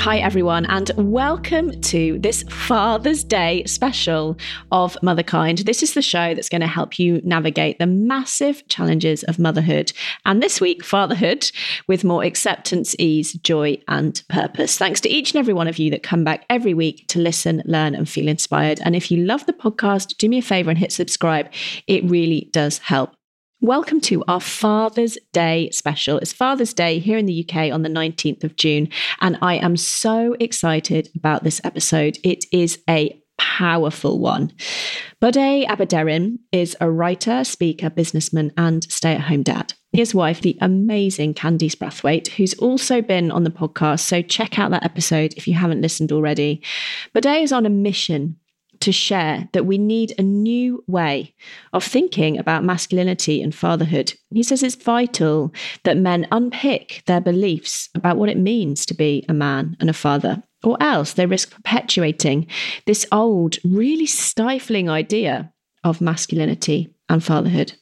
Hi, everyone, and welcome to this Father's Day special of Motherkind. This is the show that's going to help you navigate the massive challenges of motherhood. And this week, fatherhood with more acceptance, ease, joy, and purpose. Thanks to each and every one of you that come back every week to listen, learn, and feel inspired. And if you love the podcast, do me a favor and hit subscribe. It really does help. Welcome to our Father's Day special. It's Father's Day here in the UK on the 19th of June, and I am so excited about this episode. It is a powerful one. Bodé Aboderin is a writer, speaker, businessman, and stay at home dad. His wife, the amazing Candice Brathwaite, who's also been on the podcast. So check out that episode if you haven't listened already. Buddy is on a mission to share that we need a new way of thinking about masculinity and fatherhood. He says it's vital that men unpick their beliefs about what it means to be a man and a father, or else they risk perpetuating this old, really stifling idea of masculinity and fatherhood.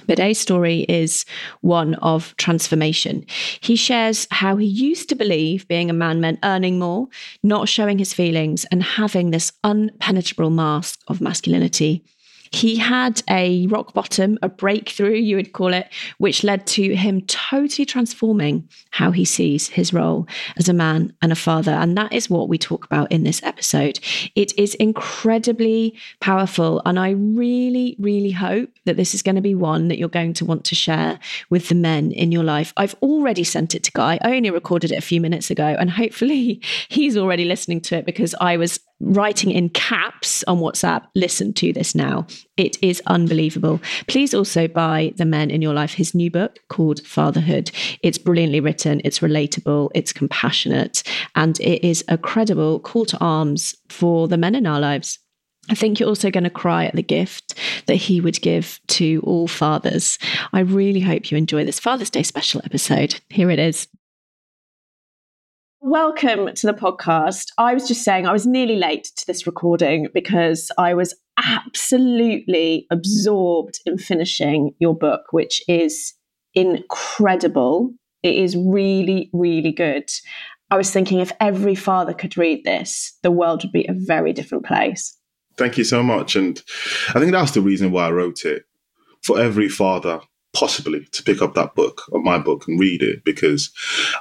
Bodé's story is one of transformation. He shares how he used to believe being a man meant earning more, not showing his feelings, and having this unpenetrable mask of masculinity he had a rock bottom, a breakthrough, you would call it, which led to him totally transforming how he sees his role as a man and a father. And that is what we talk about in this episode. It is incredibly powerful. And I really, really hope that this is going to be one that you're going to want to share with the men in your life. I've already sent it to Guy. I only recorded it a few minutes ago. And hopefully he's already listening to it because I was writing in caps on WhatsApp, listen to this now. It is unbelievable. Please also buy The Men in Your Life, his new book called Fatherhood. It's brilliantly written, it's relatable, it's compassionate, and it is a credible call to arms for the men in our lives. I think you're also going to cry at the gift that he would give to all fathers. I really hope you enjoy this Father's Day special episode. Here it is. Welcome to the podcast. I was just saying I was nearly late to this recording because I was absolutely absorbed in finishing your book, which is incredible. It is really, really good. I was thinking if every father could read this, the world would be a very different place. Thank you so much. And I think that's the reason why I wrote it. For every father possibly to pick up that book or my book and read it because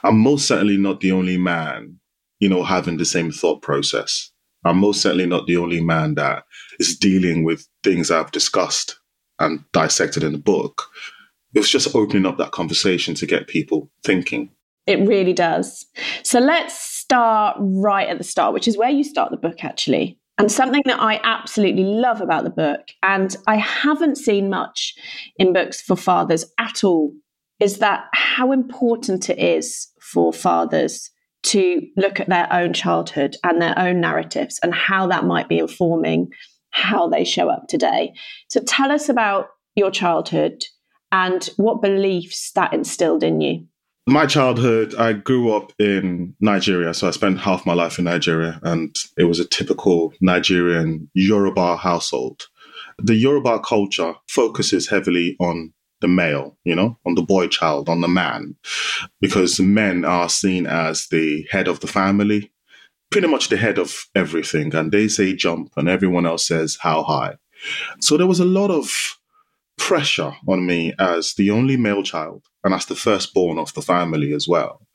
I'm most certainly not the only man, you know, having the same thought process. I'm most certainly not the only man that is dealing with things I've discussed and dissected in the book. It was just opening up that conversation to get people thinking. It really does. So let's start right at the start, which is where you start the book actually. And something that I absolutely love about the book, and I haven't seen much in books for fathers at all, is that how important it is for fathers to look at their own childhood and their own narratives and how that might be informing how they show up today. So tell us about your childhood and what beliefs that instilled in you my childhood, I grew up in Nigeria. So I spent half my life in Nigeria, and it was a typical Nigerian Yoruba household. The Yoruba culture focuses heavily on the male, you know, on the boy child, on the man, because men are seen as the head of the family, pretty much the head of everything. And they say jump, and everyone else says how high. So there was a lot of pressure on me as the only male child and as the firstborn of the family as well.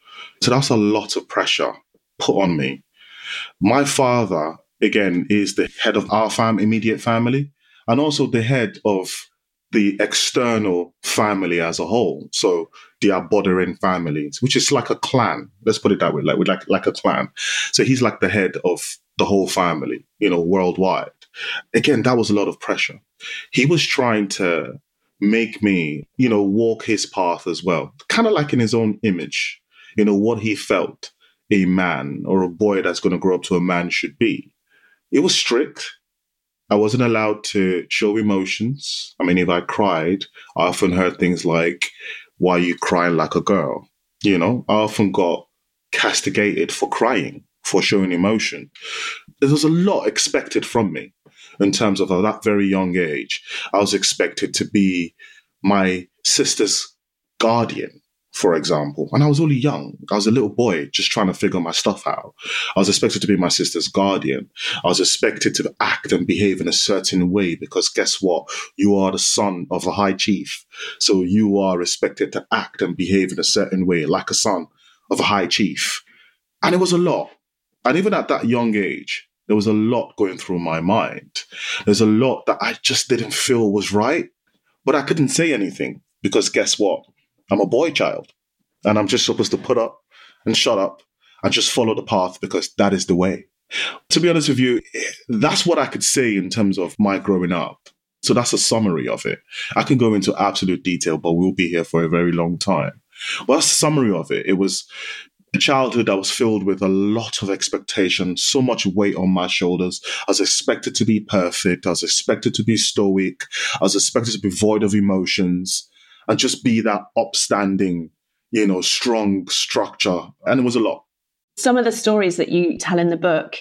So that's a lot of pressure put on me. My father, again, is the head of our fam- immediate family and also the head of the external family as a whole. So the Aboderin families, which is like a clan. Let's put it that way, like like like a clan. So he's like the head of the whole family, you know, worldwide. Again, that was a lot of pressure. He was trying to make me, you know, walk his path as well, kind of like in his own image, you know, what he felt a man or a boy that's going to grow up to a man should be. It was strict. I wasn't allowed to show emotions. I mean, if I cried, I often heard things like, Why are you crying like a girl? You know, I often got castigated for crying, for showing emotion. There was a lot expected from me in terms of at that very young age. I was expected to be my sister's guardian for example. And I was only young. I was a little boy just trying to figure my stuff out. I was expected to be my sister's guardian. I was expected to act and behave in a certain way because guess what? You are the son of a high chief. So you are expected to act and behave in a certain way, like a son of a high chief. And it was a lot. And even at that young age, there was a lot going through my mind. There's a lot that I just didn't feel was right, but I couldn't say anything because guess what? I'm a boy child and I'm just supposed to put up and shut up and just follow the path because that is the way. To be honest with you, that's what I could say in terms of my growing up. So that's a summary of it. I can go into absolute detail, but we'll be here for a very long time. Well, that's a summary of it. It was childhood that was filled with a lot of expectation, so much weight on my shoulders. I was expected to be perfect. I was expected to be stoic. I was expected to be void of emotions and just be that upstanding, you know, strong structure. And it was a lot. Some of the stories that you tell in the book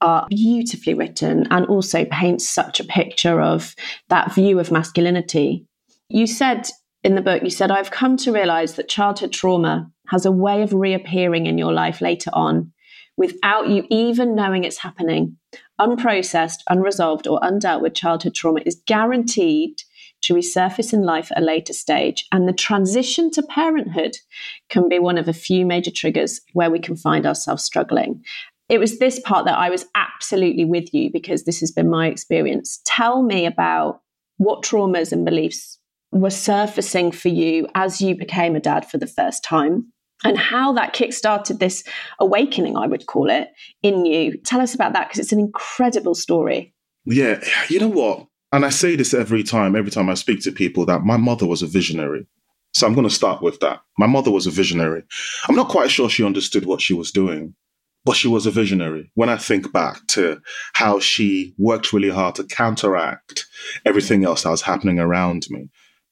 are beautifully written and also paint such a picture of that view of masculinity. You said in the book, you said, I've come to realize that childhood trauma has a way of reappearing in your life later on without you even knowing it's happening. Unprocessed, unresolved, or undealt with childhood trauma is guaranteed to resurface in life at a later stage. And the transition to parenthood can be one of a few major triggers where we can find ourselves struggling. It was this part that I was absolutely with you because this has been my experience. Tell me about what traumas and beliefs were surfacing for you as you became a dad for the first time and how that kick-started this awakening, I would call it, in you. Tell us about that because it's an incredible story. Yeah, you know what? And I say this every time, every time I speak to people, that my mother was a visionary. So I'm going to start with that. My mother was a visionary. I'm not quite sure she understood what she was doing, but she was a visionary. When I think back to how she worked really hard to counteract everything else that was happening around me.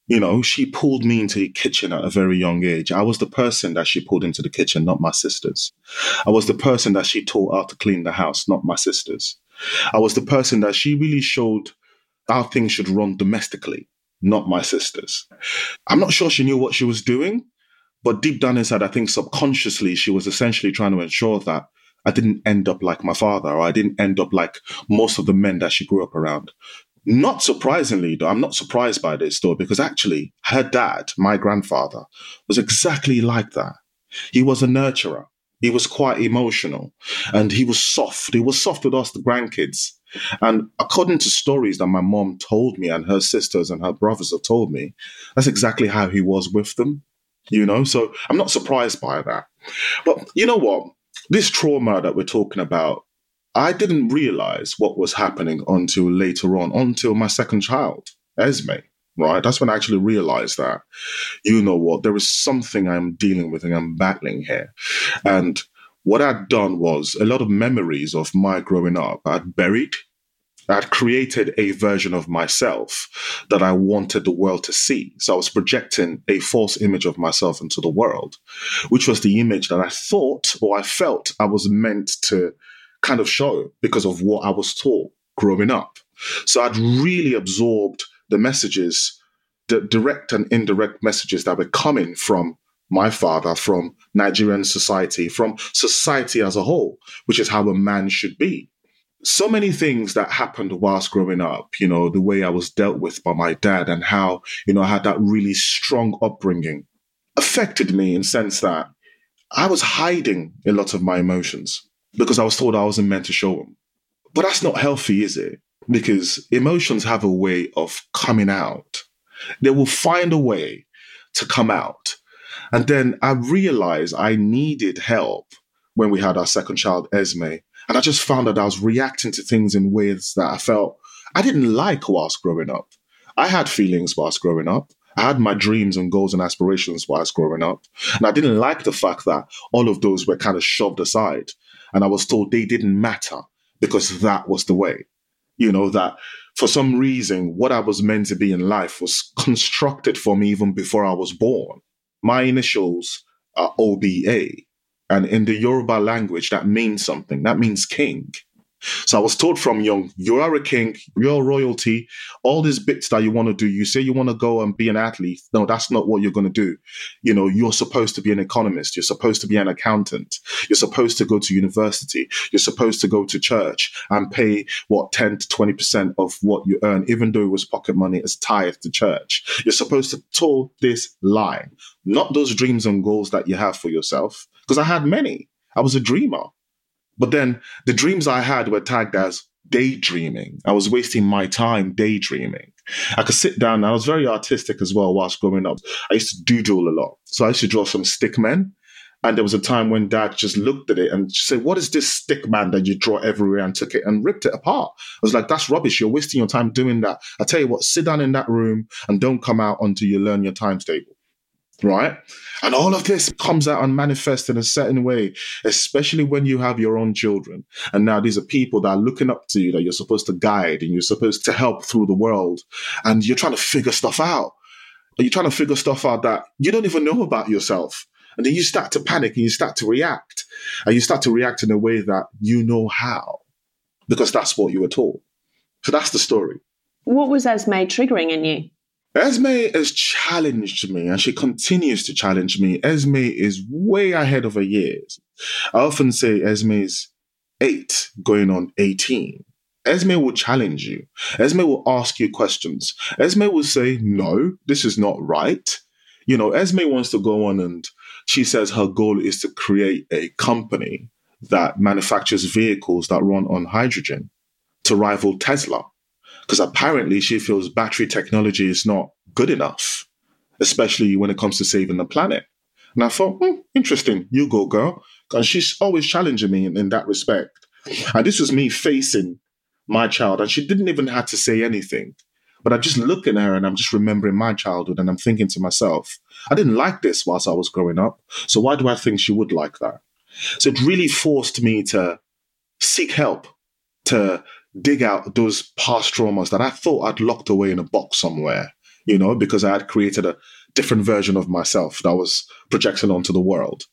You know, she pulled me into the kitchen at a very young age. I was the person that she pulled into the kitchen, not my sisters. I was the person that she taught how to clean the house, not my sisters. I was the person that she really showed how things should run domestically, not my sisters. I'm not sure she knew what she was doing, but deep down inside, I think subconsciously she was essentially trying to ensure that I didn't end up like my father, or I didn't end up like most of the men that she grew up around. Not surprisingly, though, I'm not surprised by this, though, because actually, her dad, my grandfather, was exactly like that. He was a nurturer. He was quite emotional and he was soft. He was soft with us, the grandkids. And according to stories that my mom told me and her sisters and her brothers have told me, that's exactly how he was with them. You know, so I'm not surprised by that. But you know what? This trauma that we're talking about, I didn't realize what was happening until later on, until my second child, Esme right? That's when I actually realized that, you know what, there is something I'm dealing with and I'm battling here. And what I'd done was a lot of memories of my growing up I'd buried. I'd created a version of myself that I wanted the world to see. So I was projecting a false image of myself into the world, which was the image that I thought or I felt I was meant to kind of show because of what I was taught growing up. So I'd really absorbed the messages, the direct and indirect messages that were coming from my father, from Nigerian society, from society as a whole, which is how a man should be. So many things that happened whilst growing up, you know, the way I was dealt with by my dad and how, you know, I had that really strong upbringing affected me in sense that I was hiding a lot of my emotions because I was told I wasn't meant to show them. But that's not healthy, is it? because emotions have a way of coming out. They will find a way to come out. And then I realized I needed help when we had our second child, Esme. And I just found that I was reacting to things in ways that I felt I didn't like whilst growing up. I had feelings whilst growing up. I had my dreams and goals and aspirations whilst growing up. And I didn't like the fact that all of those were kind of shoved aside. And I was told they didn't matter because that was the way you know, that for some reason, what I was meant to be in life was constructed for me even before I was born. My initials are OBA. And in the Yoruba language, that means something. That means king. So I was told from young, you are a king, you're royalty, all these bits that you want to do. You say you want to go and be an athlete. No, that's not what you're going to do. You know, you're supposed to be an economist. You're supposed to be an accountant. You're supposed to go to university. You're supposed to go to church and pay what 10 to 20% of what you earn, even though it was pocket money as tithe to church. You're supposed to toe this line, not those dreams and goals that you have for yourself. Because I had many. I was a dreamer. But then the dreams I had were tagged as daydreaming. I was wasting my time daydreaming. I could sit down. I was very artistic as well whilst growing up. I used to doodle a lot. So I used to draw some stick men. And there was a time when dad just looked at it and said, What is this stick man that you draw everywhere? And took it and ripped it apart. I was like, That's rubbish. You're wasting your time doing that. I tell you what, sit down in that room and don't come out until you learn your times table right? And all of this comes out and manifests in a certain way, especially when you have your own children. And now these are people that are looking up to you that you're supposed to guide and you're supposed to help through the world. And you're trying to figure stuff out. And you're trying to figure stuff out that you don't even know about yourself. And then you start to panic and you start to react. And you start to react in a way that you know how, because that's what you were taught. So that's the story. What was Esme triggering in you? Esme has challenged me and she continues to challenge me. Esme is way ahead of her years. I often say Esme's eight going on 18. Esme will challenge you. Esme will ask you questions. Esme will say, no, this is not right. You know, Esme wants to go on and she says her goal is to create a company that manufactures vehicles that run on hydrogen to rival Tesla because apparently she feels battery technology is not good enough, especially when it comes to saving the planet. And I thought, hmm, interesting, you go, girl. And she's always challenging me in, in that respect. And this was me facing my child, and she didn't even have to say anything. But I just look at her and I'm just remembering my childhood and I'm thinking to myself, I didn't like this whilst I was growing up. So why do I think she would like that? So it really forced me to seek help, to dig out those past traumas that I thought I'd locked away in a box somewhere, you know, because I had created a different version of myself that was projected onto the world.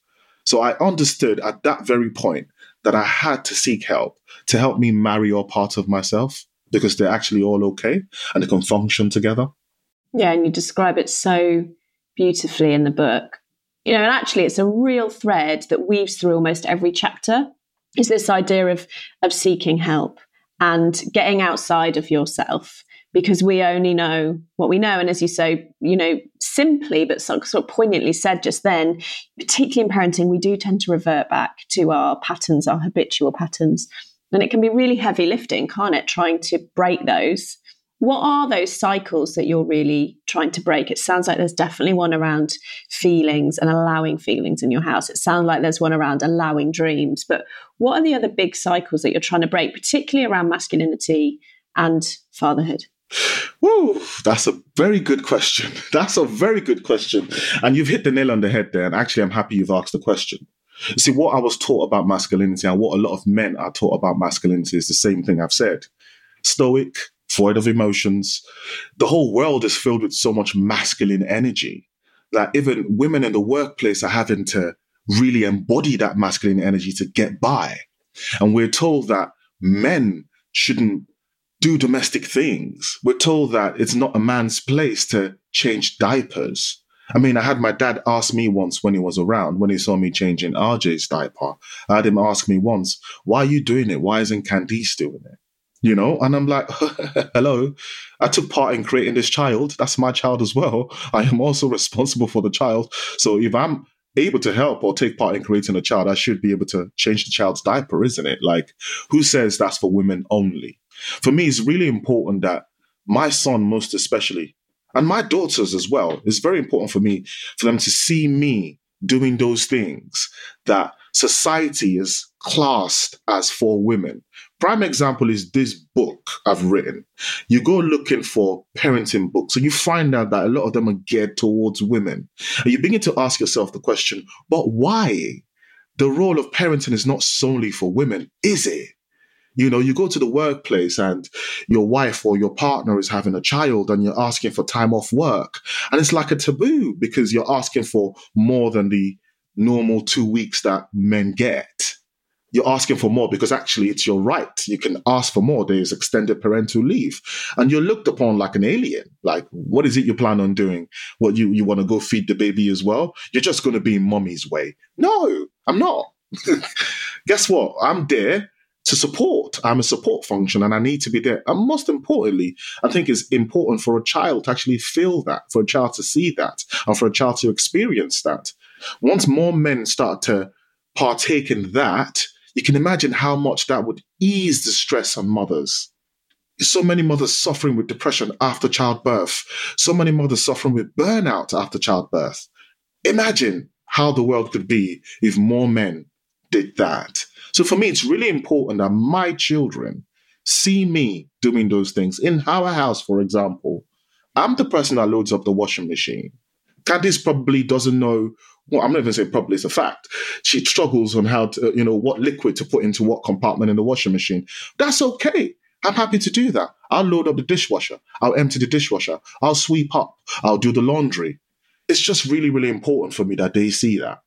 So I understood at that very point that I had to seek help to help me marry all parts of myself because they're actually all okay and they can function together. Yeah, and you describe it so beautifully in the book. You know, and actually it's a real thread that weaves through almost every chapter is this idea of of seeking help and getting outside of yourself because we only know what we know. And as you say, you know, simply but sort of poignantly said just then, particularly in parenting, we do tend to revert back to our patterns, our habitual patterns. And it can be really heavy lifting, can't it? Trying to break those. What are those cycles that you're really trying to break? It sounds like there's definitely one around feelings and allowing feelings in your house. It sounds like there's one around allowing dreams. But what are the other big cycles that you're trying to break, particularly around masculinity and fatherhood? That's a very good question. That's a very good question. And you've hit the nail on the head there. And actually, I'm happy you've asked the question. See, what I was taught about masculinity and what a lot of men are taught about masculinity is the same thing I've said stoic, void of emotions. The whole world is filled with so much masculine energy that even women in the workplace are having to really embody that masculine energy to get by. And we're told that men shouldn't do domestic things. We're told that it's not a man's place to change diapers. I mean, I had my dad ask me once when he was around, when he saw me changing RJ's diaper. I had him ask me once, why are you doing it? Why isn't Candice doing it? You know? And i'm like hello i took part in creating this child. That's my child as well. I am also responsible for the child. So if i'm able to help or take part in creating a child i should be able to change the child's diaper isn't it? Like who says that's for women only? For me it's really important that my son most especially and my daughters as well it's very important for me for them to see me doing those things that society is classed as for women Prime example is this book I've written. You go looking for parenting books and you find out that a lot of them are geared towards women. And you begin to ask yourself the question, but why? The role of parenting is not solely for women, is it? You know, you go to the workplace and your wife or your partner is having a child and you're asking for time off work. And it's like a taboo because you're asking for more than the normal two weeks that men get you're asking for more because actually it's your right. You can ask for more. There's extended parental leave. And you're looked upon like an alien. Like, what is it you plan on doing? What you, you want to go feed the baby as well? You're just going to be in mommy's way. No, I'm not. Guess what? I'm there to support. I'm a support function and I need to be there. And most importantly, I think it's important for a child to actually feel that, for a child to see that, and for a child to experience that. Once more men start to partake in that, you can imagine how much that would ease the stress on mothers. So many mothers suffering with depression after childbirth, so many mothers suffering with burnout after childbirth. Imagine how the world could be if more men did that. So for me, it's really important that my children see me doing those things. In our house, for example, I'm the person that loads up the washing machine. Candice probably doesn't know well, I'm not even saying probably it's a fact. She struggles on how to, you know, what liquid to put into what compartment in the washing machine. That's okay. I'm happy to do that. I'll load up the dishwasher. I'll empty the dishwasher. I'll sweep up. I'll do the laundry. It's just really, really important for me that they see that.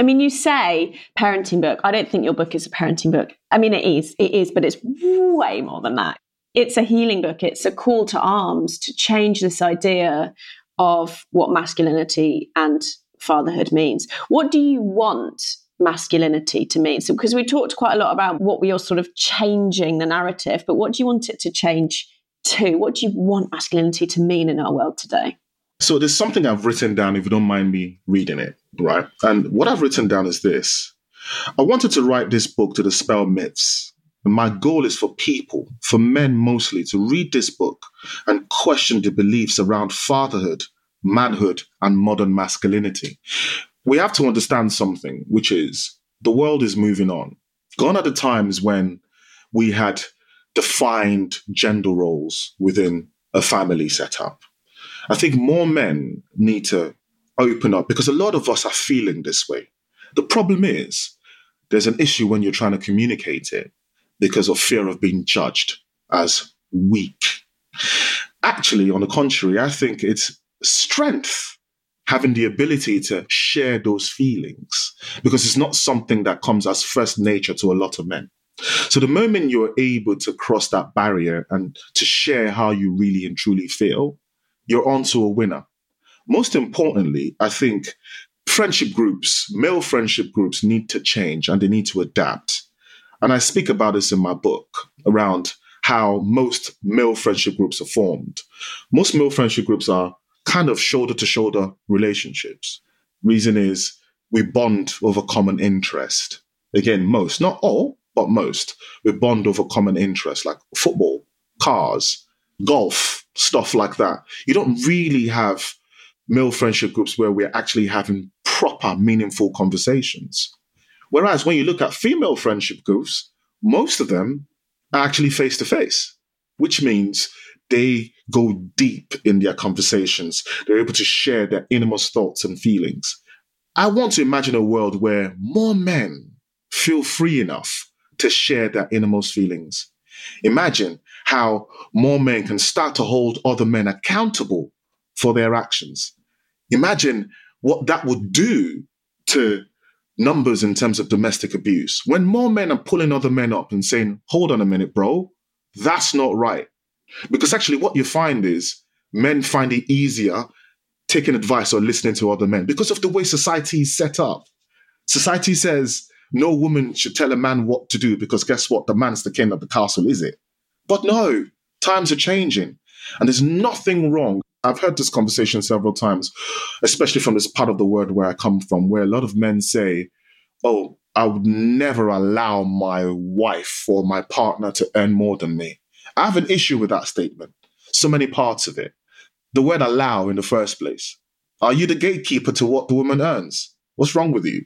I mean, you say parenting book. I don't think your book is a parenting book. I mean, it is, it is, but it's way more than that. It's a healing book. It's a call to arms to change this idea of what masculinity and fatherhood means. What do you want masculinity to mean? So, because we talked quite a lot about what we are sort of changing the narrative, but what do you want it to change to? What do you want masculinity to mean in our world today? So, there's something I've written down, if you don't mind me reading it, right? And what I've written down is this I wanted to write this book to dispel myths. And my goal is for people, for men mostly, to read this book and question the beliefs around fatherhood manhood, and modern masculinity. We have to understand something, which is the world is moving on. Gone are the times when we had defined gender roles within a family setup. I think more men need to open up because a lot of us are feeling this way. The problem is there's an issue when you're trying to communicate it because of fear of being judged as weak. Actually, on the contrary, I think it's strength having the ability to share those feelings because it's not something that comes as first nature to a lot of men. So the moment you're able to cross that barrier and to share how you really and truly feel, you're onto a winner. Most importantly, I think friendship groups, male friendship groups need to change and they need to adapt. And I speak about this in my book around how most male friendship groups are formed. Most male friendship groups are kind of shoulder to shoulder relationships. Reason is we bond over common interest. Again, most, not all, but most. We bond over common interest like football, cars, golf, stuff like that. You don't really have male friendship groups where we're actually having proper, meaningful conversations. Whereas when you look at female friendship groups, most of them are actually face to face, which means they go deep in their conversations. They're able to share their innermost thoughts and feelings. I want to imagine a world where more men feel free enough to share their innermost feelings. Imagine how more men can start to hold other men accountable for their actions. Imagine what that would do to numbers in terms of domestic abuse. When more men are pulling other men up and saying, hold on a minute, bro, that's not right. Because actually, what you find is men find it easier taking advice or listening to other men because of the way society is set up. Society says no woman should tell a man what to do because guess what? The man's the king of the castle, is it? But no, times are changing and there's nothing wrong. I've heard this conversation several times, especially from this part of the world where I come from, where a lot of men say, Oh, I would never allow my wife or my partner to earn more than me. I have an issue with that statement. So many parts of it. The word allow in the first place. Are you the gatekeeper to what the woman earns? What's wrong with you?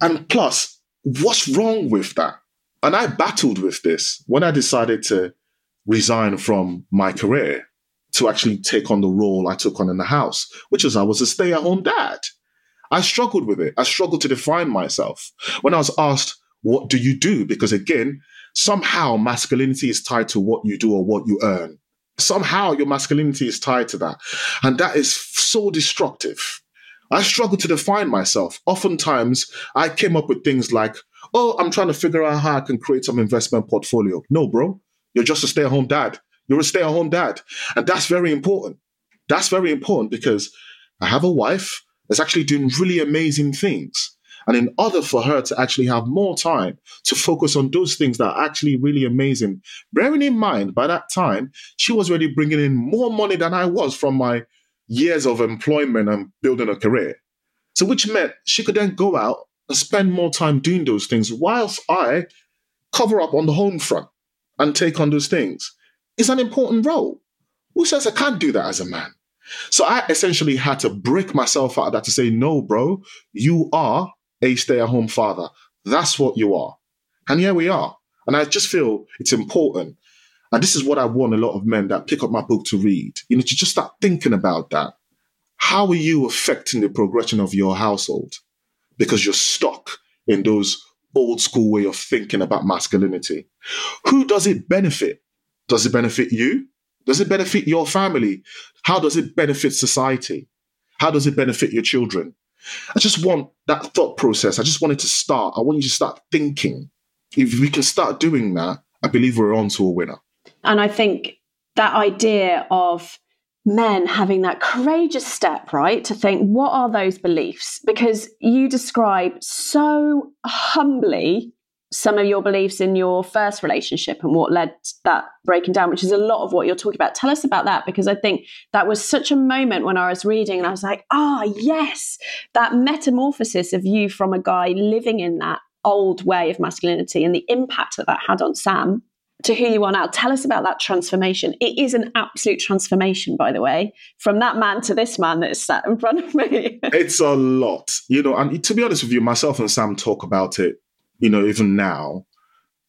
And plus, what's wrong with that? And I battled with this when I decided to resign from my career to actually take on the role I took on in the house, which is I was a stay at home dad. I struggled with it. I struggled to define myself. When I was asked, What do you do? Because again, somehow masculinity is tied to what you do or what you earn. Somehow your masculinity is tied to that. And that is so destructive. I struggle to define myself. Oftentimes, I came up with things like, Oh, I'm trying to figure out how I can create some investment portfolio. No, bro. You're just a stay at home dad. You're a stay at home dad. And that's very important. That's very important because I have a wife that's actually doing really amazing things. And in order for her to actually have more time to focus on those things that are actually really amazing, bearing in mind by that time, she was already bringing in more money than I was from my years of employment and building a career. So, which meant she could then go out and spend more time doing those things whilst I cover up on the home front and take on those things. It's an important role. Who says I can't do that as a man? So I essentially had to break myself out of that to say, no, bro, you are a stay at home father. That's what you are. And here we are. And I just feel it's important. And this is what I want a lot of men that pick up my book to read, you know, to just start thinking about that. How are you affecting the progression of your household? Because you're stuck in those old school way of thinking about masculinity. Who does it benefit? Does it benefit you? Does it benefit your family? How does it benefit society? How does it benefit your children? I just want that thought process. I just want it to start. I want you to start thinking. If we can start doing that, I believe we're on to a winner. And I think that idea of men having that courageous step, right, to think, what are those beliefs? Because you describe so humbly some of your beliefs in your first relationship and what led that breaking down, which is a lot of what you're talking about. Tell us about that because I think that was such a moment when I was reading and I was like, ah, oh, yes, that metamorphosis of you from a guy living in that old way of masculinity and the impact that that had on Sam to who you are now. Tell us about that transformation. It is an absolute transformation, by the way, from that man to this man that is sat in front of me. it's a lot, you know. And to be honest with you, myself and Sam talk about it you know, even now.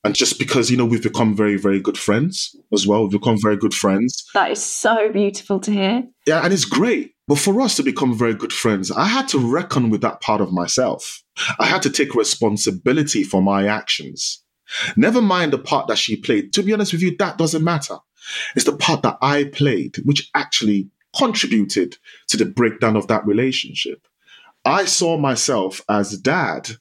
And just because, you know, we've become very, very good friends as well. We've become very good friends. That is so beautiful to hear. Yeah, and it's great. But for us to become very good friends, I had to reckon with that part of myself. I had to take responsibility for my actions. Never mind the part that she played. To be honest with you, that doesn't matter. It's the part that I played, which actually contributed to the breakdown of that relationship. I saw myself as dad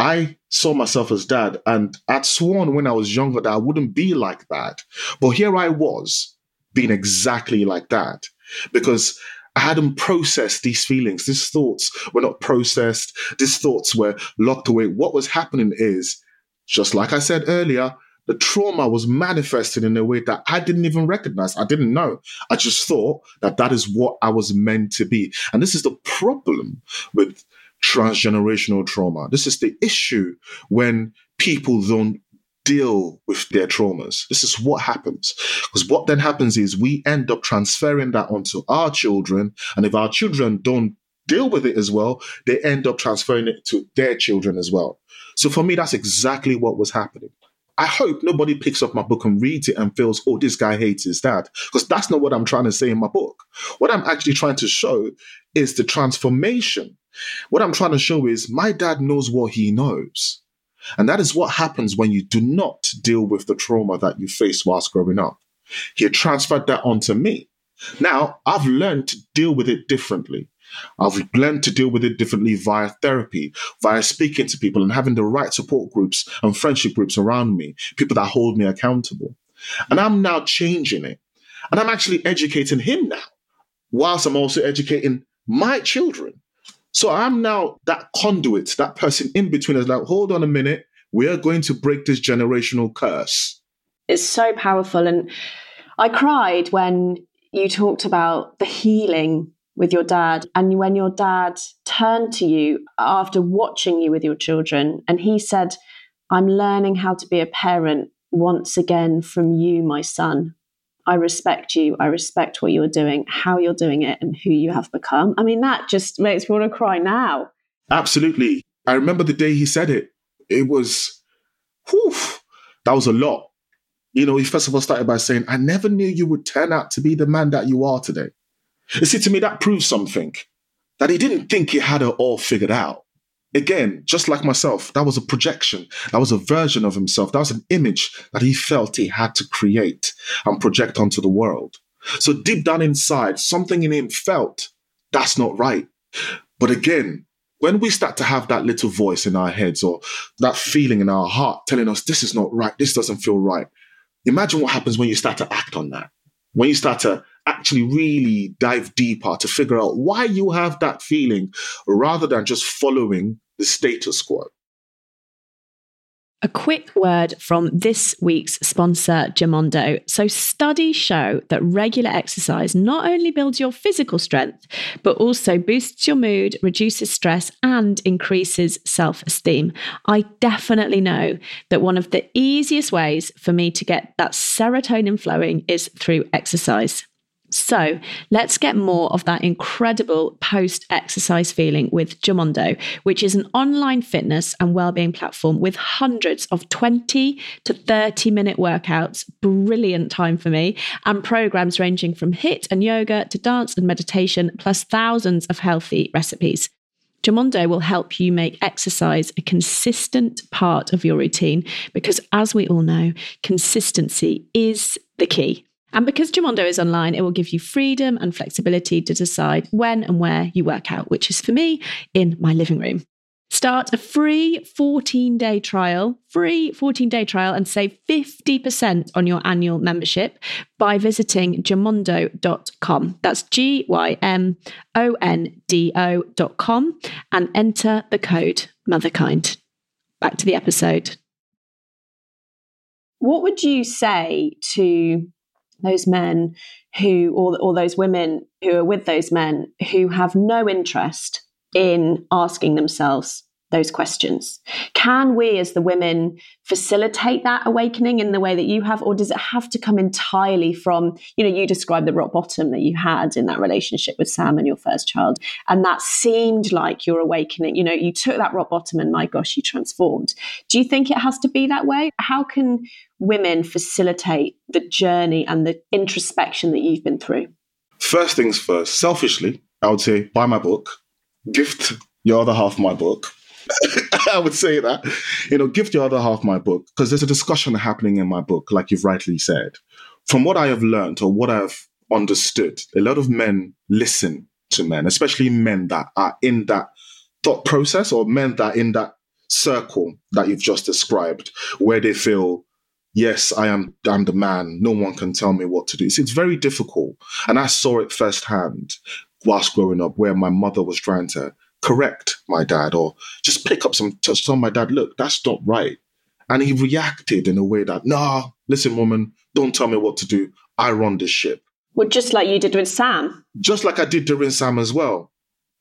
I saw myself as dad, and I'd sworn when I was younger that I wouldn't be like that. But here I was, being exactly like that, because I hadn't processed these feelings. These thoughts were not processed. These thoughts were locked away. What was happening is, just like I said earlier, the trauma was manifested in a way that I didn't even recognize. I didn't know. I just thought that that is what I was meant to be. And this is the problem with transgenerational trauma. This is the issue when people don't deal with their traumas. This is what happens. Because what then happens is we end up transferring that onto our children. And if our children don't deal with it as well, they end up transferring it to their children as well. So for me, that's exactly what was happening. I hope nobody picks up my book and reads it and feels, oh, this guy hates his dad. Because that's not what I'm trying to say in my book. What I'm actually trying to show is the transformation what I'm trying to show is my dad knows what he knows. And that is what happens when you do not deal with the trauma that you faced whilst growing up. He transferred that onto me. Now I've learned to deal with it differently. I've learned to deal with it differently via therapy, via speaking to people and having the right support groups and friendship groups around me, people that hold me accountable. And I'm now changing it. And I'm actually educating him now, whilst I'm also educating my children. So I'm now that conduit, that person in between us, like, hold on a minute, we are going to break this generational curse. It's so powerful. And I cried when you talked about the healing with your dad and when your dad turned to you after watching you with your children and he said, I'm learning how to be a parent once again from you, my son. I respect you. I respect what you're doing, how you're doing it, and who you have become. I mean, that just makes me want to cry now. Absolutely. I remember the day he said it. It was, whew, that was a lot. You know, he first of all started by saying, I never knew you would turn out to be the man that you are today. You see, to me, that proves something that he didn't think he had it all figured out. Again, just like myself, that was a projection. That was a version of himself. That was an image that he felt he had to create and project onto the world. So deep down inside, something in him felt that's not right. But again, when we start to have that little voice in our heads or that feeling in our heart telling us this is not right, this doesn't feel right, imagine what happens when you start to act on that. When you start to actually really dive deeper to figure out why you have that feeling rather than just following the status quo. A quick word from this week's sponsor, Gymondo. So, studies show that regular exercise not only builds your physical strength, but also boosts your mood, reduces stress, and increases self esteem. I definitely know that one of the easiest ways for me to get that serotonin flowing is through exercise. So let's get more of that incredible post exercise feeling with Gymondo, which is an online fitness and well-being platform with hundreds of 20 to 30 minute workouts, brilliant time for me, and programs ranging from HIIT and yoga to dance and meditation, plus thousands of healthy recipes. Gymondo will help you make exercise a consistent part of your routine because, as we all know, consistency is the key. And because Gymondo is online, it will give you freedom and flexibility to decide when and where you work out, which is for me in my living room. Start a free 14 day trial, free 14 day trial, and save 50% on your annual membership by visiting gymondo.com. That's G Y M O N D O.com and enter the code Motherkind. Back to the episode. What would you say to those men who, or, or those women who are with those men who have no interest in asking themselves those questions. Can we, as the women, facilitate that awakening in the way that you have, or does it have to come entirely from, you know, you described the rock bottom that you had in that relationship with Sam and your first child, and that seemed like your awakening. You know, you took that rock bottom and my gosh, you transformed. Do you think it has to be that way? How can women facilitate the journey and the introspection that you've been through? First things first, selfishly, I would say buy my book, gift your other half my book. I would say that, you know, give the other half my book because there's a discussion happening in my book, like you've rightly said. From what I have learned or what I've understood, a lot of men listen to men, especially men that are in that thought process or men that in that circle that you've just described, where they feel yes, I am I'm the man. No one can tell me what to do. It's, it's very difficult. And I saw it firsthand whilst growing up where my mother was trying to correct my dad or just pick up some touch on my dad, look, that's not right. And he reacted in a way that, nah, listen, woman, don't tell me what to do. I run this ship. Well, just like you did with Sam. Just like I did during Sam as well.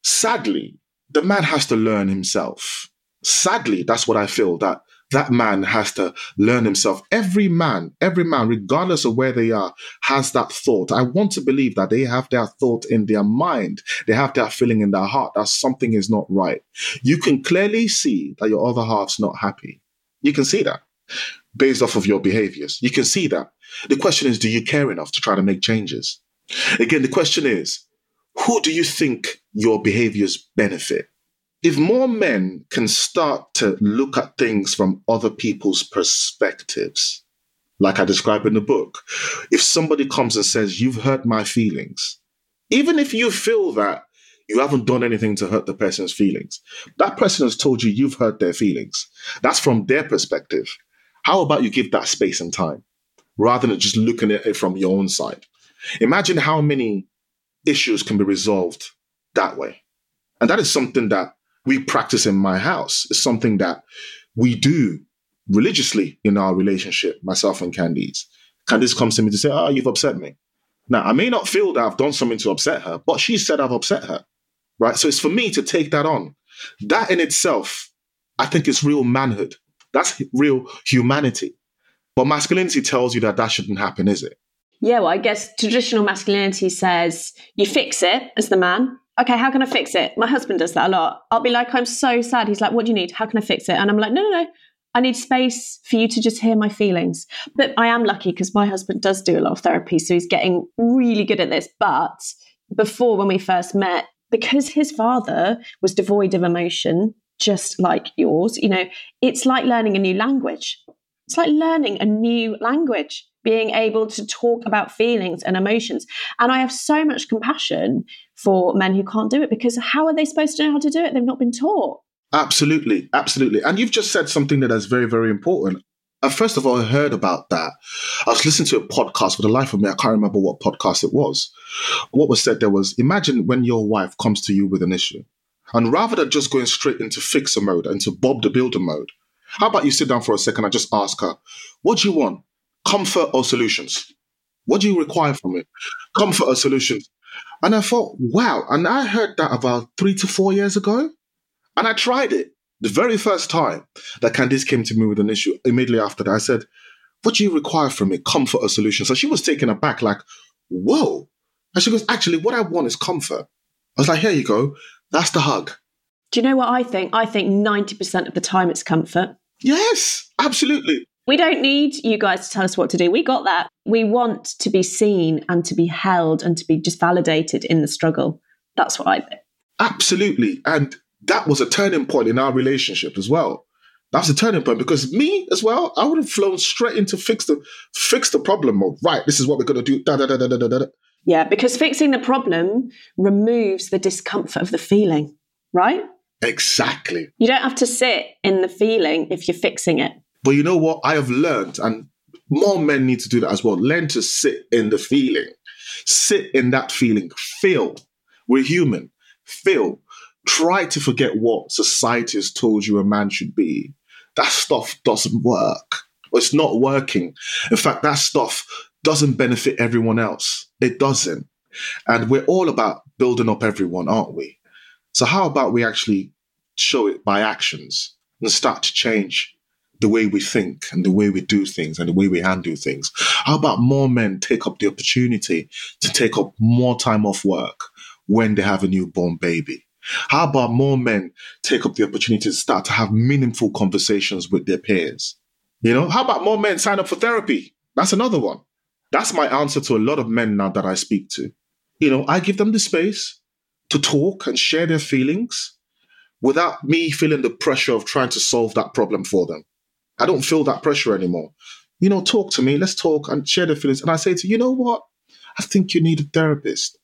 Sadly, the man has to learn himself. Sadly, that's what I feel that that man has to learn himself. Every man, every man, regardless of where they are, has that thought. I want to believe that they have that thought in their mind. They have that feeling in their heart that something is not right. You can clearly see that your other half's not happy. You can see that based off of your behaviors. You can see that. The question is, do you care enough to try to make changes? Again, the question is, who do you think your behaviors benefit? If more men can start to look at things from other people's perspectives, like I describe in the book, if somebody comes and says, You've hurt my feelings, even if you feel that you haven't done anything to hurt the person's feelings, that person has told you you've hurt their feelings. That's from their perspective. How about you give that space and time rather than just looking at it from your own side? Imagine how many issues can be resolved that way. And that is something that we practice in my house. It's something that we do religiously in our relationship, myself and Candice. Candice comes to me to say, Oh, you've upset me. Now, I may not feel that I've done something to upset her, but she said I've upset her. Right. So it's for me to take that on. That in itself, I think is real manhood. That's real humanity. But masculinity tells you that that shouldn't happen, is it? Yeah, well, I guess traditional masculinity says you fix it as the man, okay, how can I fix it? My husband does that a lot. I'll be like, I'm so sad. He's like, what do you need? How can I fix it? And I'm like, no, no, no. I need space for you to just hear my feelings. But I am lucky because my husband does do a lot of therapy. So he's getting really good at this. But before, when we first met, because his father was devoid of emotion, just like yours, you know, it's like learning a new language. It's like learning a new language. Being able to talk about feelings and emotions. And I have so much compassion for men who can't do it because how are they supposed to know how to do it? They've not been taught. Absolutely, absolutely. And you've just said something that is very, very important. Uh, first of all, I heard about that. I was listening to a podcast for the life of me. I can't remember what podcast it was. What was said there was imagine when your wife comes to you with an issue. And rather than just going straight into fixer mode, into Bob the Builder mode, how about you sit down for a second and just ask her, what do you want? Comfort or solutions? What do you require from me? Comfort or solutions? And I thought, wow. And I heard that about three to four years ago. And I tried it. The very first time that Candice came to me with an issue, immediately after that, I said, What do you require from me? Comfort or solution? So she was taken aback, like, Whoa. And she goes, Actually, what I want is comfort. I was like, Here you go. That's the hug. Do you know what I think? I think 90% of the time it's comfort. Yes, absolutely. We don't need you guys to tell us what to do. We got that. We want to be seen and to be held and to be just validated in the struggle. That's what I think. Absolutely. And that was a turning point in our relationship as well. That's a turning point because me as well, I would have flown straight into fix the fix the problem of right, this is what we're gonna do. Da, Da, da, da, da, da, da. Yeah, because fixing the problem removes the discomfort of the feeling, right? Exactly. You don't have to sit in the feeling if you're fixing it. But you know what? I have learned, and more men need to do that as well. Learn to sit in the feeling. Sit in that feeling. Feel. We're human. Feel try to forget what society has told you a man should be. That stuff doesn't work. It's not working. In fact, that stuff doesn't benefit everyone else. It doesn't. And we're all about building up everyone, aren't we? So, how about we actually show it by actions and start to change the way we think and the way we do things and the way we handle things? How about more men take up the opportunity to take up more time off work when they have a newborn baby? How about more men take up the opportunity to start to have meaningful conversations with their peers? You know, how about more men sign up for therapy? That's another one. That's my answer to a lot of men now that I speak to. You know, I give them the space to talk and share their feelings without me feeling the pressure of trying to solve that problem for them. I don't feel that pressure anymore. You know, talk to me, let's talk and share the feelings. And I say to you, you know what? I think you need a therapist.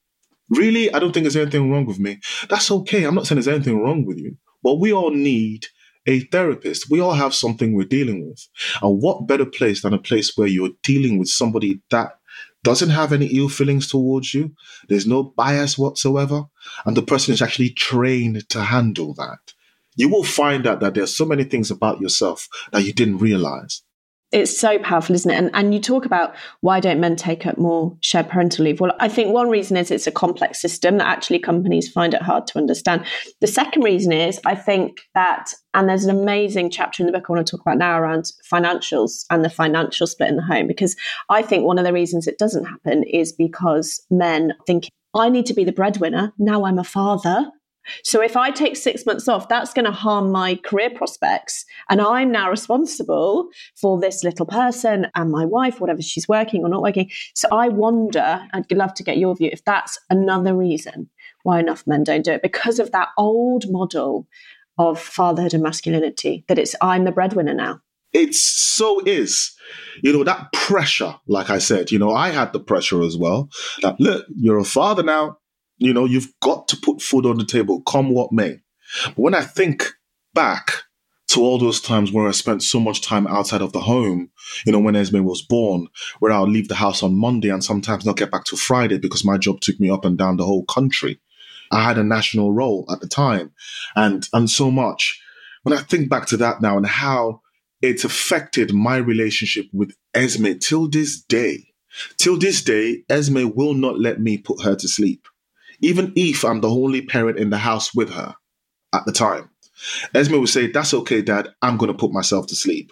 Really, I don't think there's anything wrong with me. That's okay. I'm not saying there's anything wrong with you, but we all need a therapist. We all have something we're dealing with. And what better place than a place where you're dealing with somebody that doesn't have any ill feelings towards you? There's no bias whatsoever. And the person is actually trained to handle that. You will find out that there's so many things about yourself that you didn't realize it's so powerful, isn't it? And, and you talk about why don't men take up more shared parental leave? Well, I think one reason is it's a complex system that actually companies find it hard to understand. The second reason is I think that, and there's an amazing chapter in the book I want to talk about now around financials and the financial split in the home, because I think one of the reasons it doesn't happen is because men think I need to be the breadwinner. Now I'm a father. So if I take six months off, that's going to harm my career prospects. And I'm now responsible for this little person and my wife, whatever she's working or not working. So I wonder, I'd love to get your view, if that's another reason why enough men don't do it because of that old model of fatherhood and masculinity, that it's I'm the breadwinner now. It so is. You know, that pressure, like I said, you know, I had the pressure as well. That look, you're a father now you know, you've got to put food on the table, come what may. But when I think back to all those times where I spent so much time outside of the home, you know, when Esme was born, where I'll leave the house on Monday and sometimes not get back to Friday because my job took me up and down the whole country. I had a national role at the time and and so much. When I think back to that now and how it's affected my relationship with Esme till this day. Till this day, Esme will not let me put her to sleep even if I'm the only parent in the house with her at the time. Esme would say, That's okay, Dad, I'm going to put myself to sleep.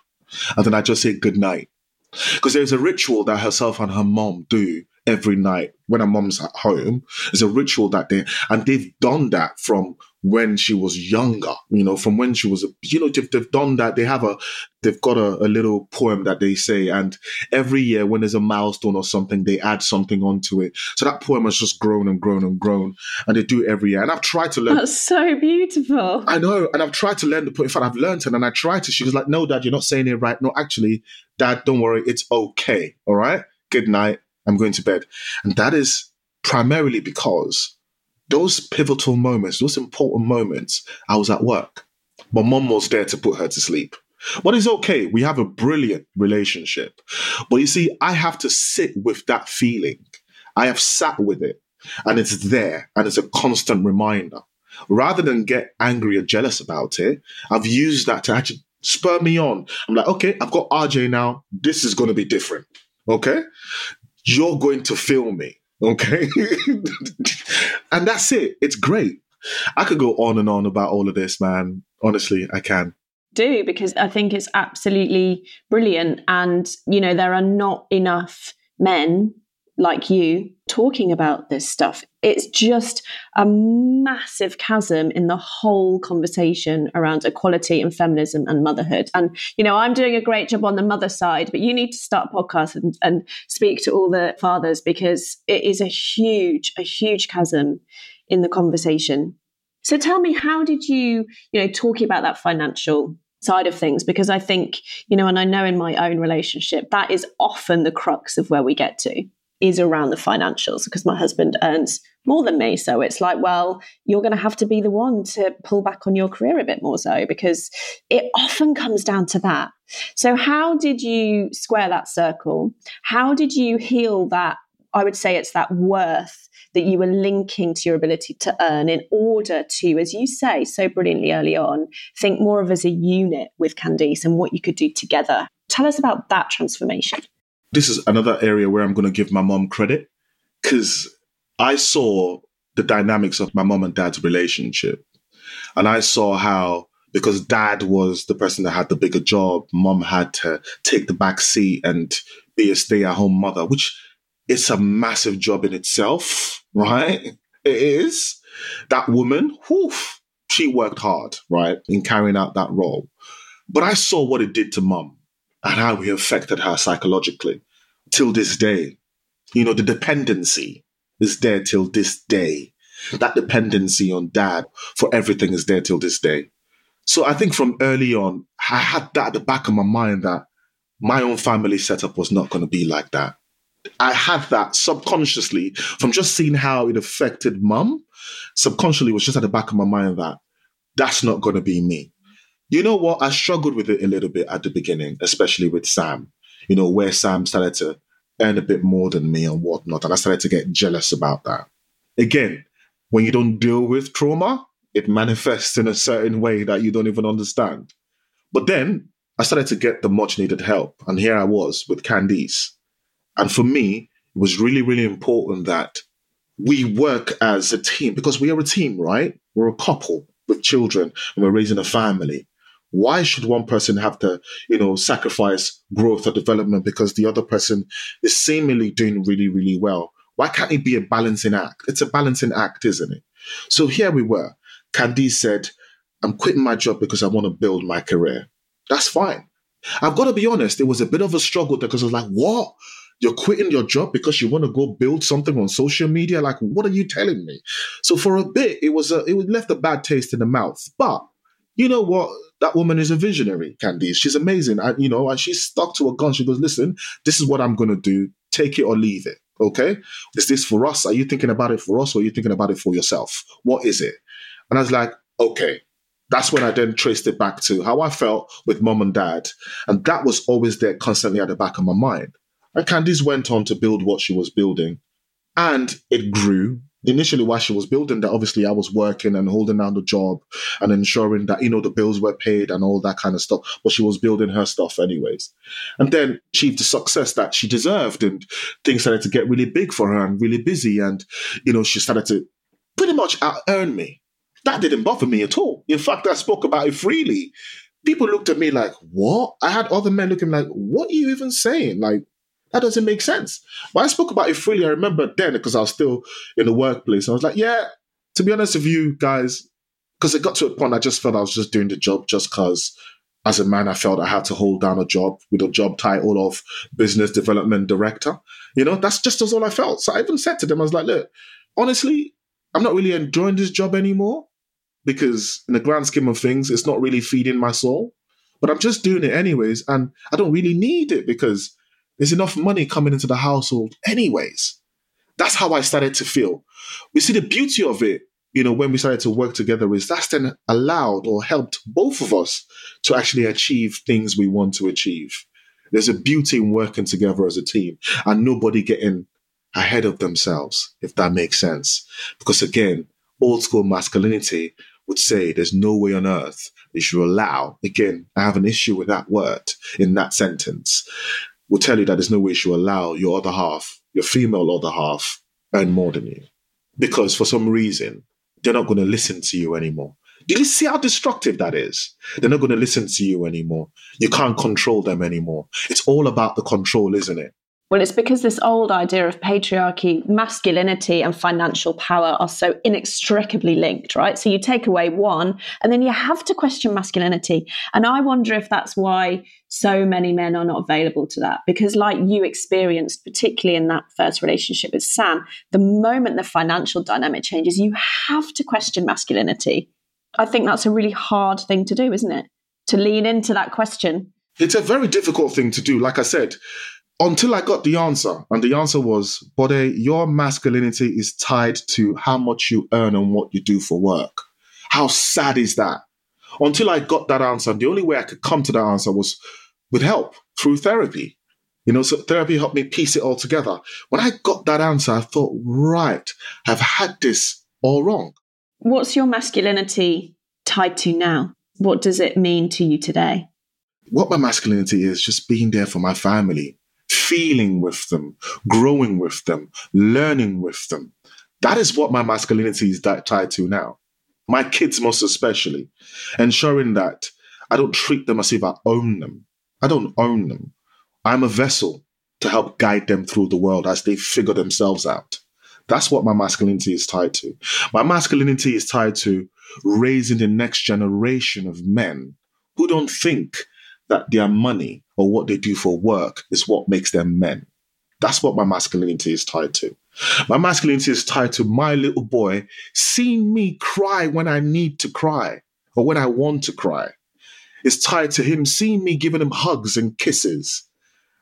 And then I just say good night. Because there's a ritual that herself and her mom do every night when her mom's at home. There's a ritual that they, and they've done that from when she was younger, you know, from when she was, a, you know, they've, they've done that. They have a, they've got a, a, little poem that they say. And every year when there's a milestone or something, they add something onto it. So that poem has just grown and grown and grown. And they do it every year. And I've tried to learn. That's so beautiful. I know. And I've tried to learn the poem. In fact, I've learned it and I tried to. She was like, no, dad, you're not saying it right. No, actually, dad, don't worry. It's okay. All right. Good night. I'm going to bed. And that is primarily because those pivotal moments, those important moments, I was at work. but mom was there to put her to sleep. But it's okay. We have a brilliant relationship. But you see, I have to sit with that feeling. I have sat with it and it's there and it's a constant reminder. Rather than get angry or jealous about it, I've used that to actually spur me on. I'm like, okay, I've got RJ now. This is going to be different. Okay. You're going to feel me. Okay. and that's it. It's great. I could go on and on about all of this, man. Honestly, I can. Do because I think it's absolutely brilliant. And, you know, there are not enough men like you talking about this stuff. It's just a massive chasm in the whole conversation around equality and feminism and motherhood. And, you know, I'm doing a great job on the mother side, but you need to start a podcast and, and speak to all the fathers because it is a huge, a huge chasm in the conversation. So tell me, how did you, you know, talking about that financial side of things because I think, you know, and I know in my own relationship, that is often the crux of where we get to is around the financials because my husband earns more than me. So it's like, well, you're going to have to be the one to pull back on your career a bit more so because it often comes down to that. So, how did you square that circle? How did you heal that? I would say it's that worth that you were linking to your ability to earn in order to, as you say so brilliantly early on, think more of as a unit with Candice and what you could do together. Tell us about that transformation this is another area where I'm going to give my mom credit because I saw the dynamics of my mom and dad's relationship. And I saw how, because dad was the person that had the bigger job, mom had to take the back seat and be a stay at home mother, which is a massive job in itself, right? It is. That woman, whew, she worked hard, right, in carrying out that role. But I saw what it did to mom and how it affected her psychologically till this day. You know, the dependency is there till this day. That dependency on dad for everything is there till this day. So I think from early on, I had that at the back of my mind that my own family setup was not going to be like that. I had that subconsciously from just seeing how it affected mum. Subconsciously was just at the back of my mind that that's not going to be me. You know what? I struggled with it a little bit at the beginning, especially with Sam. You know, where Sam started to earn a bit more than me and whatnot. And I started to get jealous about that. Again, when you don't deal with trauma, it manifests in a certain way that you don't even understand. But then I started to get the much needed help. And here I was with Candice. And for me, it was really, really important that we work as a team because we are a team, right? We're a couple with children and we're raising a family. Why should one person have to, you know, sacrifice growth or development because the other person is seemingly doing really, really well? Why can't it be a balancing act? It's a balancing act, isn't it? So here we were. Candice said, I'm quitting my job because I want to build my career. That's fine. I've got to be honest, it was a bit of a struggle because I was like, what? You're quitting your job because you want to go build something on social media? Like, what are you telling me? So for a bit, it was a, it left a bad taste in the mouth. But you know what? That woman is a visionary, Candice. She's amazing. And, you know, and she's stuck to a gun. She goes, listen, this is what I'm going to do. Take it or leave it. Okay. Is this for us? Are you thinking about it for us or are you thinking about it for yourself? What is it? And I was like, okay. That's when I then traced it back to how I felt with mom and dad. And that was always there constantly at the back of my mind. And Candice went on to build what she was building. And it grew initially while she was building that, obviously I was working and holding down the job and ensuring that, you know, the bills were paid and all that kind of stuff. But she was building her stuff anyways. And then she achieved the success that she deserved and things started to get really big for her and really busy. And, you know, she started to pretty much earn me. That didn't bother me at all. In fact, I spoke about it freely. People looked at me like, what? I had other men looking like, what are you even saying? Like, that doesn't make sense. But I spoke about it freely. I remember then because I was still in the workplace. I was like, yeah, to be honest with you guys, because it got to a point I just felt I was just doing the job just because as a man I felt I had to hold down a job with a job title of business development director. You know, that's just all I felt. So I even said to them, I was like, look, honestly, I'm not really enjoying this job anymore because in the grand scheme of things, it's not really feeding my soul. But I'm just doing it anyways, and I don't really need it because there's enough money coming into the household anyways. That's how I started to feel. We see the beauty of it, you know, when we started to work together is that's then allowed or helped both of us to actually achieve things we want to achieve. There's a beauty in working together as a team and nobody getting ahead of themselves, if that makes sense. Because again, old school masculinity would say there's no way on earth you should allow, again, I have an issue with that word in that sentence, will tell you that there's no way you should allow your other half, your female other half, earn more than you. Because for some reason, they're not going to listen to you anymore. Do you see how destructive that is? They're not going to listen to you anymore. You can't control them anymore. It's all about the control, isn't it? Well, it's because this old idea of patriarchy, masculinity, and financial power are so inextricably linked, right? So you take away one, and then you have to question masculinity. And I wonder if that's why so many men are not available to that. Because, like you experienced, particularly in that first relationship with Sam, the moment the financial dynamic changes, you have to question masculinity. I think that's a really hard thing to do, isn't it? To lean into that question. It's a very difficult thing to do. Like I said, until I got the answer. And the answer was, Bodé, your masculinity is tied to how much you earn and what you do for work. How sad is that? Until I got that answer, the only way I could come to that answer was with help through therapy. You know, so therapy helped me piece it all together. When I got that answer, I thought, right, I've had this all wrong. What's your masculinity tied to now? What does it mean to you today? What my masculinity is just being there for my family, feeling with them, growing with them, learning with them. That is what my masculinity is tied to now. My kids, most especially, ensuring that I don't treat them as if I own them. I don't own them. I'm a vessel to help guide them through the world as they figure themselves out. That's what my masculinity is tied to. My masculinity is tied to raising the next generation of men who don't think that their money or what they do for work is what makes them men. That's what my masculinity is tied to. My masculinity is tied to my little boy seeing me cry when I need to cry or when I want to cry. It's tied to him seeing me giving him hugs and kisses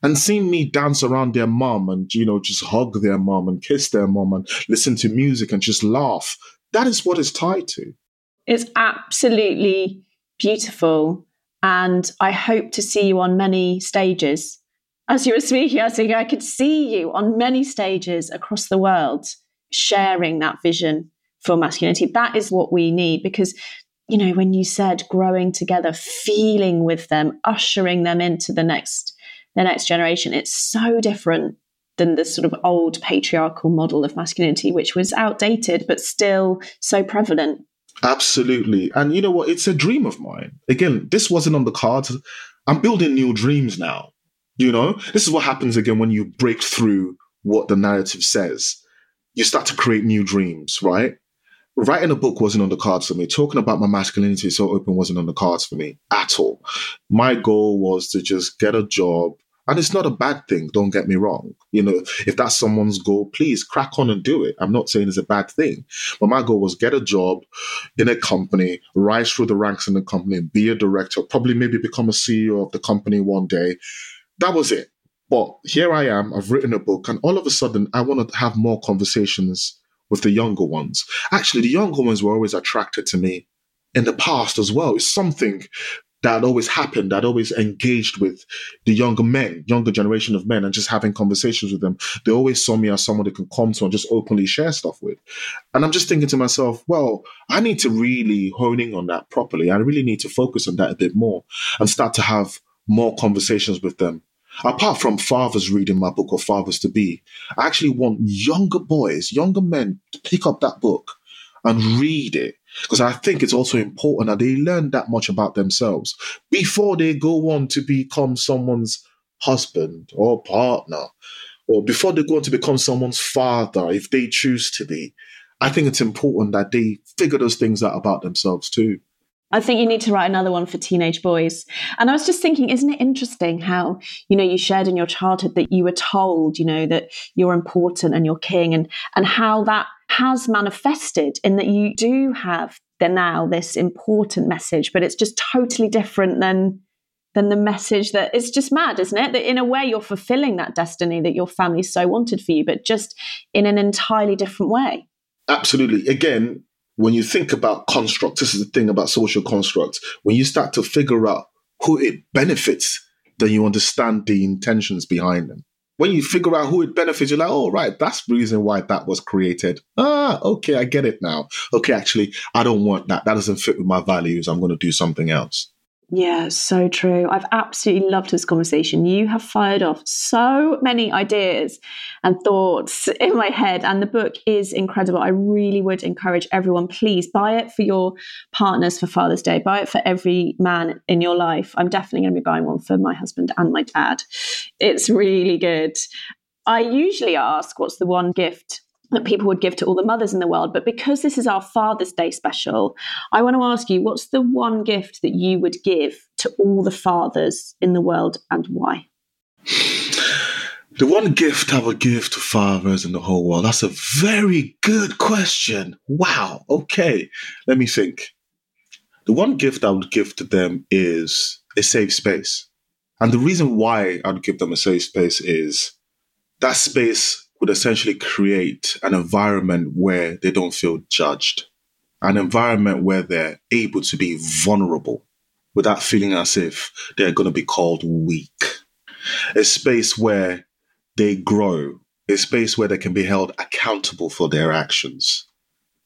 and seeing me dance around their mom and, you know, just hug their mom and kiss their mom and listen to music and just laugh. That is what it's tied to. It's absolutely beautiful and I hope to see you on many stages. As you were speaking, I was thinking I could see you on many stages across the world sharing that vision for masculinity. That is what we need because, you know, when you said growing together, feeling with them, ushering them into the next the next generation, it's so different than the sort of old patriarchal model of masculinity, which was outdated but still so prevalent Absolutely. And you know what? It's a dream of mine. Again, this wasn't on the cards. I'm building new dreams now. You know, this is what happens again when you break through what the narrative says. You start to create new dreams, right? Writing a book wasn't on the cards for me. Talking about my masculinity so open wasn't on the cards for me at all. My goal was to just get a job, and it's not a bad thing, don't get me wrong. You know, if that's someone's goal, please crack on and do it. I'm not saying it's a bad thing. But my goal was get a job in a company, rise through the ranks in the company, be a director, probably maybe become a CEO of the company one day. That was it. But here I am, I've written a book, and all of a sudden I want to have more conversations with the younger ones. Actually, the younger ones were always attracted to me in the past as well. It's something that always happened, that always engaged with the younger men, younger generation of men, and just having conversations with them. They always saw me as someone they can come to and just openly share stuff with. And I'm just thinking to myself, well, I need to really honing on that properly. I really need to focus on that a bit more and start to have more conversations with them. Apart from fathers reading my book or fathers to be, I actually want younger boys, younger men to pick up that book and read it because I think it's also important that they learn that much about themselves before they go on to become someone's husband or partner, or before they go on to become someone's father, if they choose to be. I think it's important that they figure those things out about themselves too. I think you need to write another one for teenage boys. And I was just thinking, isn't it interesting how, you know, you shared in your childhood that you were told, you know, that you're important and you're king and and how that has manifested in that you do have the now this important message, but it's just totally different than than the message that it's just mad, isn't it? That in a way you're fulfilling that destiny that your family so wanted for you, but just in an entirely different way. Absolutely. Again, when you think about constructs, this is the thing about social constructs. When you start to figure out who it benefits, then you understand the intentions behind them. When you figure out who it benefits, you're like, oh, right, that's the reason why that was created. Ah, okay, I get it now. Okay, actually, I don't want that. That doesn't fit with my values. I'm going to do something else. Yeah, so true. I've absolutely loved this conversation. You have fired off so many ideas and thoughts in my head, and the book is incredible. I really would encourage everyone, please buy it for your partners for Father's Day, buy it for every man in your life. I'm definitely going to be buying one for my husband and my dad. It's really good. I usually ask, what's the one gift that people would give to all the mothers in the world. But because this is our Father's Day special, I want to ask you what's the one gift that you would give to all the fathers in the world and why? The one gift I would give to fathers in the whole world? That's a very good question. Wow. Okay. Let me think. The one gift I would give to them is a safe space. And the reason why I'd give them a safe space is that space would essentially create an environment where they don't feel judged, an environment where they're able to be vulnerable without feeling as if they're going to be called weak, a space where they grow, a space where they can be held accountable for their actions.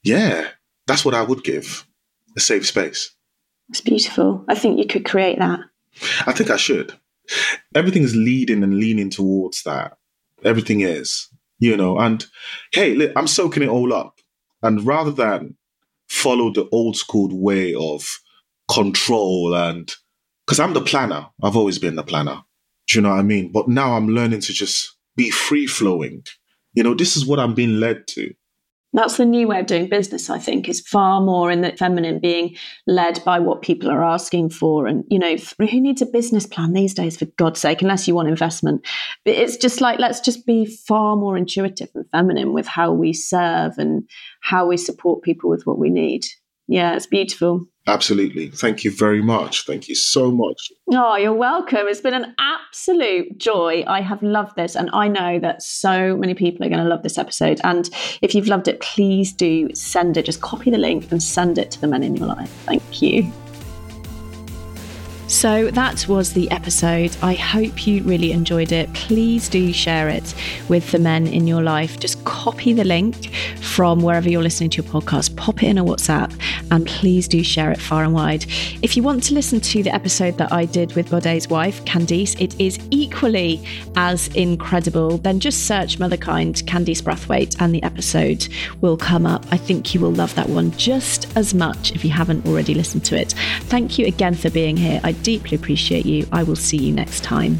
Yeah, that's what I would give a safe space. It's beautiful. I think you could create that. I think I should. Everything is leading and leaning towards that. Everything is you know, and hey, look, I'm soaking it all up. And rather than follow the old school way of control and because I'm the planner, I've always been the planner. Do you know what I mean? But now I'm learning to just be free flowing. You know, this is what I'm being led to. That's the new way of doing business, I think, is far more in the feminine, being led by what people are asking for. And, you know, who needs a business plan these days, for God's sake, unless you want investment? But It's just like, let's just be far more intuitive and feminine with how we serve and how we support people with what we need. Yeah, it's beautiful. Absolutely. Thank you very much. Thank you so much. Oh, you're welcome. It's been an absolute joy. I have loved this, and I know that so many people are going to love this episode. And if you've loved it, please do send it. Just copy the link and send it to the men in your life. Thank you. So that was the episode. I hope you really enjoyed it. Please do share it with the men in your life. Just copy the link from wherever you're listening to your podcast, pop it in a WhatsApp, and please do share it far and wide. If you want to listen to the episode that I did with Bodé's wife, Candice, it is equally as incredible. Then just search Motherkind, Candice Brathwaite, and the episode will come up. I think you will love that one just as much if you haven't already listened to it. Thank you again for being here. I deeply appreciate you. I will see you next time.